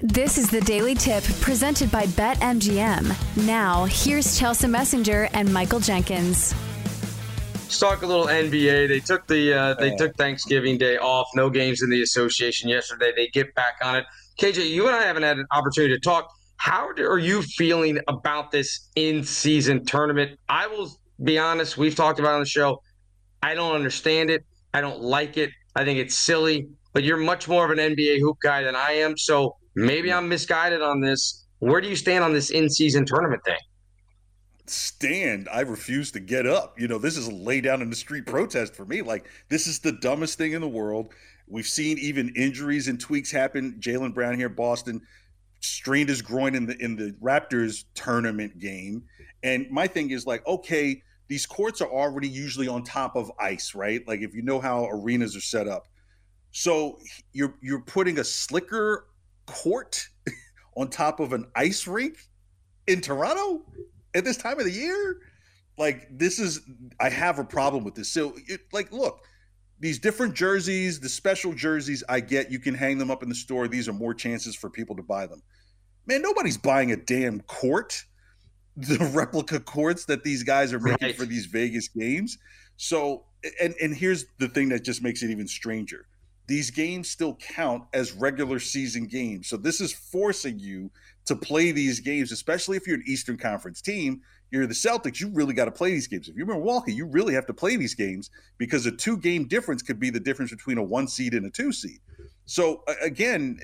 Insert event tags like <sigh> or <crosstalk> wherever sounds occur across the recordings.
This is the Daily Tip presented by BetMGM. Now, here's Chelsea Messenger and Michael Jenkins. Let's talk a little NBA. They took the uh, they took Thanksgiving Day off. No games in the association yesterday. They get back on it. KJ, you and I haven't had an opportunity to talk. How are you feeling about this in-season tournament? I will be honest. We've talked about on the show. I don't understand it. I don't like it. I think it's silly. But you're much more of an NBA hoop guy than I am. So maybe I'm misguided on this. Where do you stand on this in-season tournament thing? stand. I refuse to get up. You know, this is a lay down in the street protest for me. Like, this is the dumbest thing in the world. We've seen even injuries and tweaks happen. Jaylen Brown here, Boston, strained his groin in the in the Raptors tournament game. And my thing is like, okay, these courts are already usually on top of ice, right? Like if you know how arenas are set up. So you're you're putting a slicker court <laughs> on top of an ice rink in Toronto? at this time of the year? Like this is i have a problem with this. So it, like look these different jerseys the special jerseys i get you can hang them up in the store. These are more chances for people to buy them. Man nobody's buying a damn court <laughs> the replica courts that these guys are making right. for these vegas games. So and and here's the thing that just makes it even stranger these games still count as regular season games so this is forcing you to play these games, especially if you're an Eastern Conference team. You're the Celtics, you really got to play these games. If you're Milwaukee, you really have to play these games because a two game difference could be the difference between a one seed and a two seed. So, again,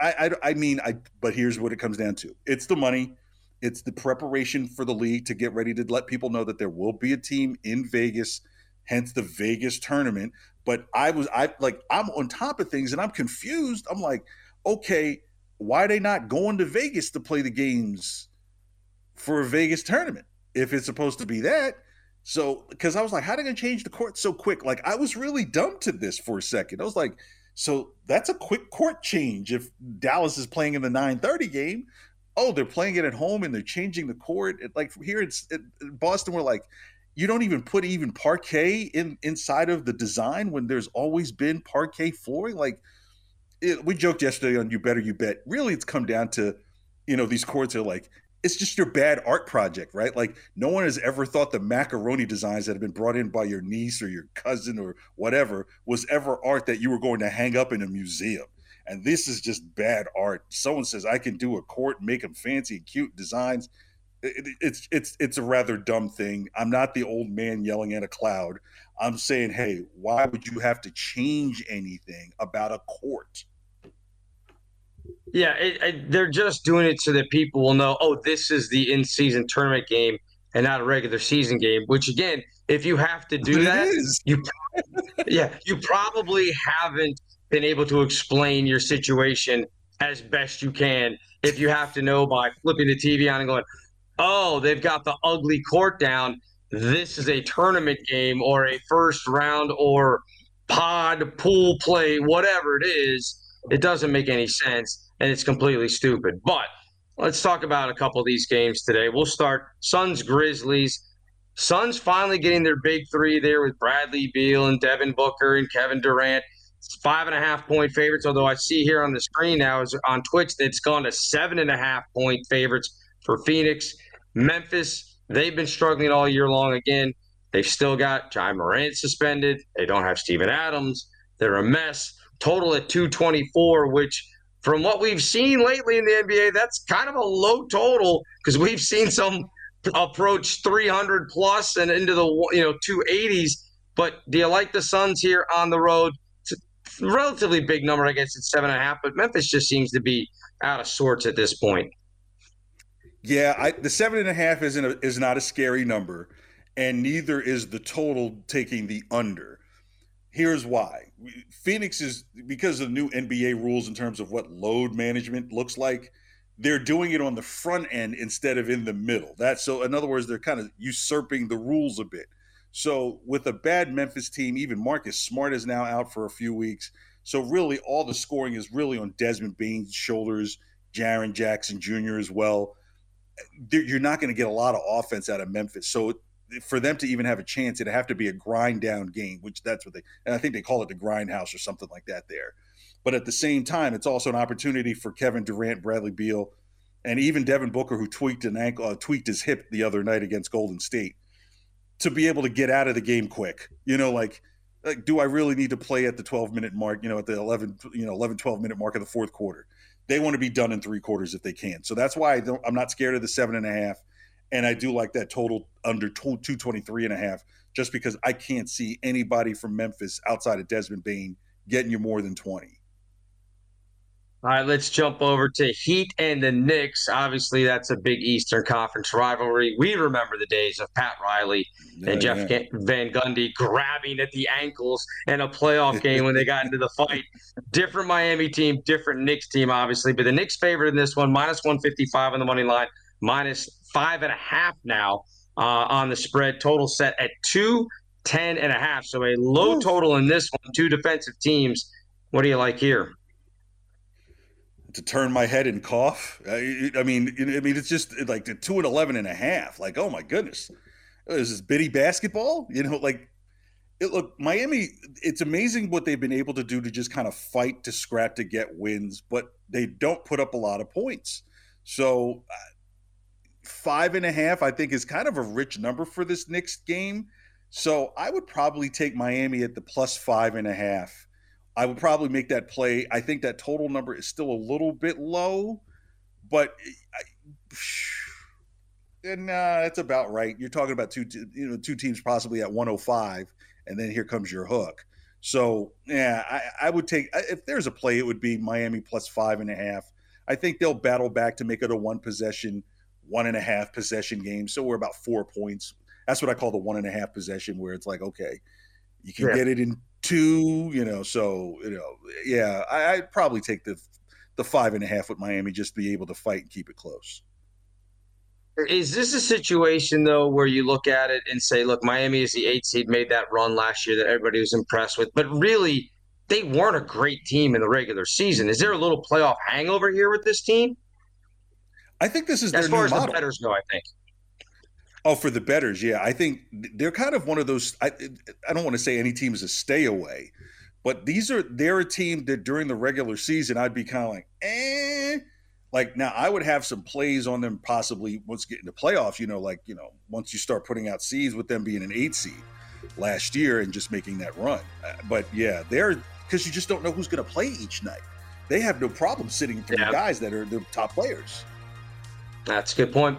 I, I, I mean, I, but here's what it comes down to it's the money, it's the preparation for the league to get ready to let people know that there will be a team in Vegas, hence the Vegas tournament. But I was, I like, I'm on top of things and I'm confused. I'm like, okay, why are they not going to Vegas to play the games for a Vegas tournament if it's supposed to be that? So, because I was like, how they to change the court so quick? Like, I was really dumb to this for a second. I was like, so that's a quick court change. If Dallas is playing in the 9:30 game, oh, they're playing it at home and they're changing the court. It, like here, it's it, Boston. We're like, you don't even put even parquet in inside of the design when there's always been parquet flooring. Like, it, we joked yesterday on You Better You Bet. Really, it's come down to, you know, these courts are like, it's just your bad art project, right? Like no one has ever thought the macaroni designs that have been brought in by your niece or your cousin or whatever was ever art that you were going to hang up in a museum. And this is just bad art. Someone says I can do a court, make them fancy, cute designs. It, it, it's it's it's a rather dumb thing. I'm not the old man yelling at a cloud. I'm saying, hey, why would you have to change anything about a court? Yeah, it, it, they're just doing it so that people will know, oh, this is the in-season tournament game and not a regular season game. Which again, if you have to do that, you <laughs> yeah, you probably haven't been able to explain your situation as best you can. If you have to know by flipping the TV on and going, oh, they've got the ugly court down. This is a tournament game or a first round or pod pool play, whatever it is. It doesn't make any sense and it's completely stupid. But let's talk about a couple of these games today. We'll start Suns Grizzlies. Suns finally getting their big three there with Bradley Beal and Devin Booker and Kevin Durant. It's five and a half point favorites, although I see here on the screen now is on Twitch that it's gone to seven and a half point favorites for Phoenix. Memphis, they've been struggling all year long again. They've still got Ja Morant suspended. They don't have Steven Adams. They're a mess. Total at 224, which from what we've seen lately in the NBA, that's kind of a low total because we've seen some approach 300 plus and into the you know 280s. But do you like the Suns here on the road? It's a relatively big number, I guess it's seven and a half. But Memphis just seems to be out of sorts at this point. Yeah, I, the seven and a half isn't a, is not a scary number, and neither is the total taking the under. Here's why Phoenix is because of the new NBA rules in terms of what load management looks like. They're doing it on the front end instead of in the middle. That's so. In other words, they're kind of usurping the rules a bit. So with a bad Memphis team, even Marcus Smart is now out for a few weeks. So really, all the scoring is really on Desmond Bane's shoulders, Jaren Jackson Jr. as well. You're not going to get a lot of offense out of Memphis. So for them to even have a chance, it'd have to be a grind down game, which that's what they, and I think they call it the grindhouse or something like that there. But at the same time, it's also an opportunity for Kevin Durant, Bradley Beal, and even Devin Booker, who tweaked an ankle, uh, tweaked his hip the other night against Golden State, to be able to get out of the game quick. You know, like, like do I really need to play at the 12 minute mark? You know, at the 11, you know, 11, 12 minute mark of the fourth quarter. They want to be done in three quarters if they can. So that's why I don't, I'm not scared of the seven and a half. And I do like that total under 223 and a half, just because I can't see anybody from Memphis outside of Desmond Bane getting you more than 20. All right, let's jump over to Heat and the Knicks. Obviously, that's a big Eastern Conference rivalry. We remember the days of Pat Riley and Jeff yeah. Van Gundy grabbing at the ankles in a playoff <laughs> game when they got into the fight. Different Miami team, different Knicks team, obviously. But the Knicks favored in this one, minus 155 on the money line, minus five and a half now uh, on the spread. Total set at two, ten and a half. So a low Ooh. total in this one, two defensive teams. What do you like here? To turn my head and cough. I, I, mean, I mean, it's just like the two and 11 and a half. Like, oh my goodness, is this bitty basketball? You know, like, it, look, Miami. It's amazing what they've been able to do to just kind of fight to scrap to get wins, but they don't put up a lot of points. So, uh, five and a half, I think, is kind of a rich number for this Knicks game. So, I would probably take Miami at the plus five and a half I would probably make that play. I think that total number is still a little bit low, but I, <sighs> and uh, that's about right. You're talking about two, you know, two teams possibly at 105, and then here comes your hook. So yeah, I, I would take if there's a play, it would be Miami plus five and a half. I think they'll battle back to make it a one possession, one and a half possession game. So we're about four points. That's what I call the one and a half possession, where it's like, okay, you can yeah. get it in two, you know. So you know, yeah, I, would probably take the the five and a half with Miami just to be able to fight and keep it close. Is this a situation though where you look at it and say, look, Miami is the eight seed, made that run last year that everybody was impressed with, but really they weren't a great team in the regular season. Is there a little playoff hangover here with this team? I think this is as far as model. the bettors go. I think. Oh, for the bettors, yeah. I think they're kind of one of those. I, I don't want to say any team is a stay away, but these are they're a team that during the regular season I'd be kind of like, eh. Like now, I would have some plays on them possibly once getting to playoffs. You know, like you know, once you start putting out seeds with them being an eight seed last year and just making that run. Uh, but yeah, they're because you just don't know who's going to play each night. They have no problem sitting through yeah. guys that are the top players. That's a good point.